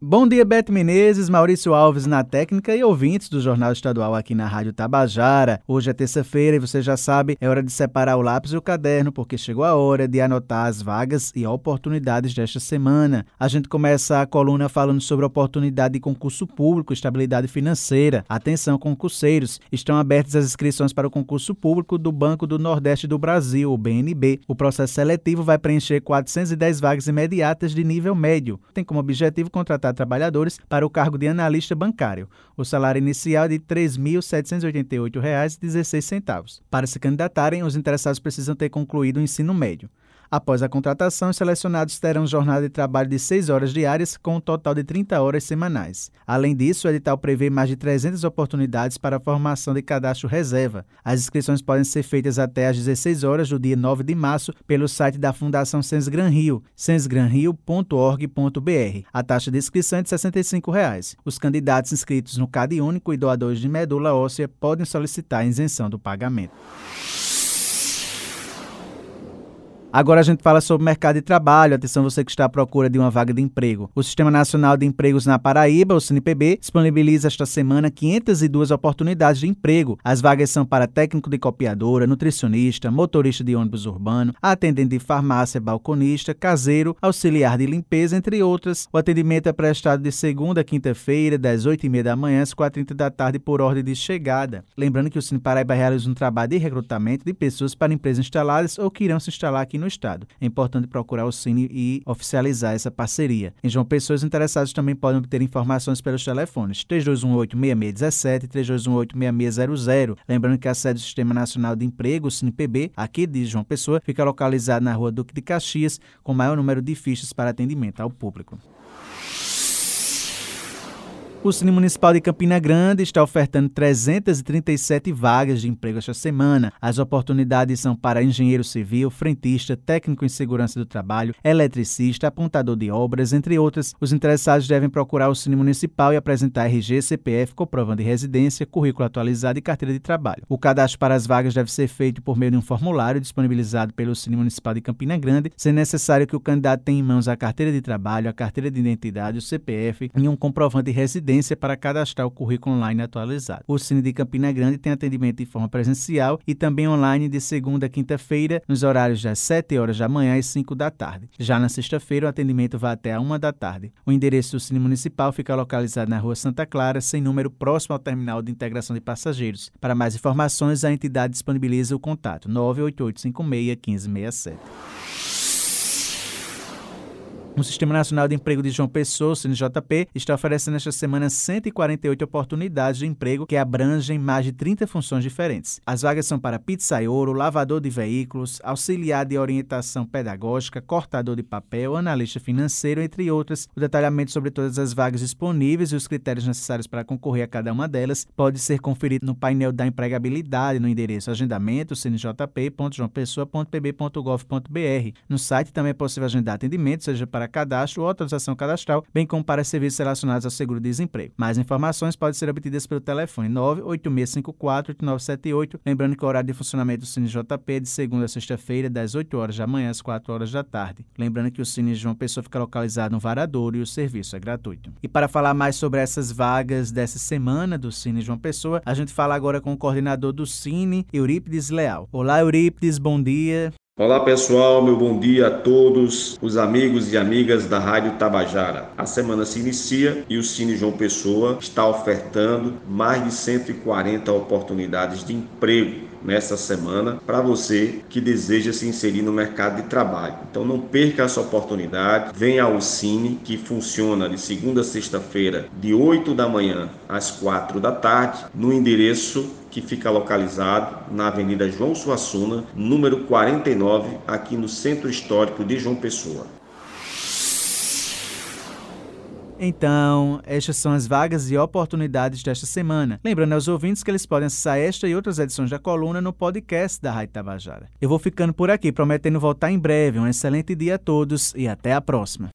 Bom dia, Beto Menezes, Maurício Alves na técnica e ouvintes do Jornal Estadual aqui na Rádio Tabajara. Hoje é terça-feira e você já sabe, é hora de separar o lápis e o caderno, porque chegou a hora de anotar as vagas e oportunidades desta semana. A gente começa a coluna falando sobre oportunidade de concurso público, estabilidade financeira. Atenção, concurseiros, estão abertas as inscrições para o concurso público do Banco do Nordeste do Brasil, o BNB. O processo seletivo vai preencher 410 vagas imediatas de nível médio. Tem como objetivo contratar trabalhadores para o cargo de analista bancário. O salário inicial é de R$ 3.788,16. Para se candidatarem, os interessados precisam ter concluído o ensino médio. Após a contratação, os selecionados terão jornada de trabalho de 6 horas diárias, com um total de 30 horas semanais. Além disso, o edital prevê mais de 300 oportunidades para a formação de cadastro reserva. As inscrições podem ser feitas até às 16 horas do dia 9 de março pelo site da Fundação Sensgran Rio, sensgranrio.org.br. A taxa de inscrição é de 65 reais. Os candidatos inscritos no CAD único e doadores de medula óssea podem solicitar a isenção do pagamento. Agora a gente fala sobre o mercado de trabalho. Atenção você que está à procura de uma vaga de emprego. O Sistema Nacional de Empregos na Paraíba, o CNPB, disponibiliza esta semana 502 oportunidades de emprego. As vagas são para técnico de copiadora, nutricionista, motorista de ônibus urbano, atendente de farmácia, balconista, caseiro, auxiliar de limpeza, entre outras. O atendimento é prestado de segunda a quinta-feira, das 8h30 da manhã às 4h30 da tarde, por ordem de chegada. Lembrando que o Cine Paraíba realiza um trabalho de recrutamento de pessoas para empresas instaladas ou que irão se instalar aqui no estado. É importante procurar o Cine e oficializar essa parceria. Em João Pessoa, os interessados também podem obter informações pelos telefones 3218-6617 e 3218-6600. Lembrando que a sede do Sistema Nacional de Emprego, o CinePB, aqui de João Pessoa, fica localizada na rua Duque de Caxias, com maior número de fichas para atendimento ao público. O Cine Municipal de Campina Grande está ofertando 337 vagas de emprego esta semana. As oportunidades são para engenheiro civil, frentista, técnico em segurança do trabalho, eletricista, apontador de obras, entre outras. Os interessados devem procurar o Cine Municipal e apresentar RG, CPF, comprovando de residência, currículo atualizado e carteira de trabalho. O cadastro para as vagas deve ser feito por meio de um formulário disponibilizado pelo Cine Municipal de Campina Grande, sendo necessário que o candidato tenha em mãos a carteira de trabalho, a carteira de identidade, o CPF e um comprovante de residência residência para cadastrar o currículo online atualizado. O Cine de Campina Grande tem atendimento de forma presencial e também online de segunda a quinta-feira, nos horários das 7 horas da manhã e 5 da tarde. Já na sexta-feira, o atendimento vai até a 1 da tarde. O endereço do Cine Municipal fica localizado na rua Santa Clara, sem número próximo ao terminal de integração de passageiros. Para mais informações, a entidade disponibiliza o contato 988 56 1567. O Sistema Nacional de Emprego de João Pessoa, CNJP, está oferecendo esta semana 148 oportunidades de emprego que abrangem mais de 30 funções diferentes. As vagas são para pizzaiolo, lavador de veículos, auxiliar de orientação pedagógica, cortador de papel, analista financeiro, entre outras. O detalhamento sobre todas as vagas disponíveis e os critérios necessários para concorrer a cada uma delas pode ser conferido no painel da empregabilidade no endereço agendamento cnjp.joaopessoa.pb.gov.br. No site também é possível agendar atendimento, seja para cadastro ou autorização cadastral, bem como para serviços relacionados ao seguro-desemprego. Mais informações podem ser obtidas pelo telefone 986548978, lembrando que o horário de funcionamento do Cine JP é de segunda a sexta-feira, das 8 horas da manhã às 4 horas da tarde. Lembrando que o Cine João Pessoa fica localizado no Varadouro e o serviço é gratuito. E para falar mais sobre essas vagas dessa semana do Cine João Pessoa, a gente fala agora com o coordenador do Cine, Eurípides Leal. Olá, Eurípides, bom dia. Olá pessoal, meu bom dia a todos os amigos e amigas da Rádio Tabajara. A semana se inicia e o Cine João Pessoa está ofertando mais de 140 oportunidades de emprego nessa semana para você que deseja se inserir no mercado de trabalho. Então não perca essa oportunidade, venha ao Cine que funciona de segunda a sexta-feira de 8 da manhã às 4 da tarde no endereço que fica localizado na Avenida João Suassuna, número 49, aqui no Centro Histórico de João Pessoa. Então, estas são as vagas e oportunidades desta semana. Lembrando aos ouvintes que eles podem acessar esta e outras edições da coluna no podcast da Rádio Tabajara. Eu vou ficando por aqui, prometendo voltar em breve. Um excelente dia a todos e até a próxima.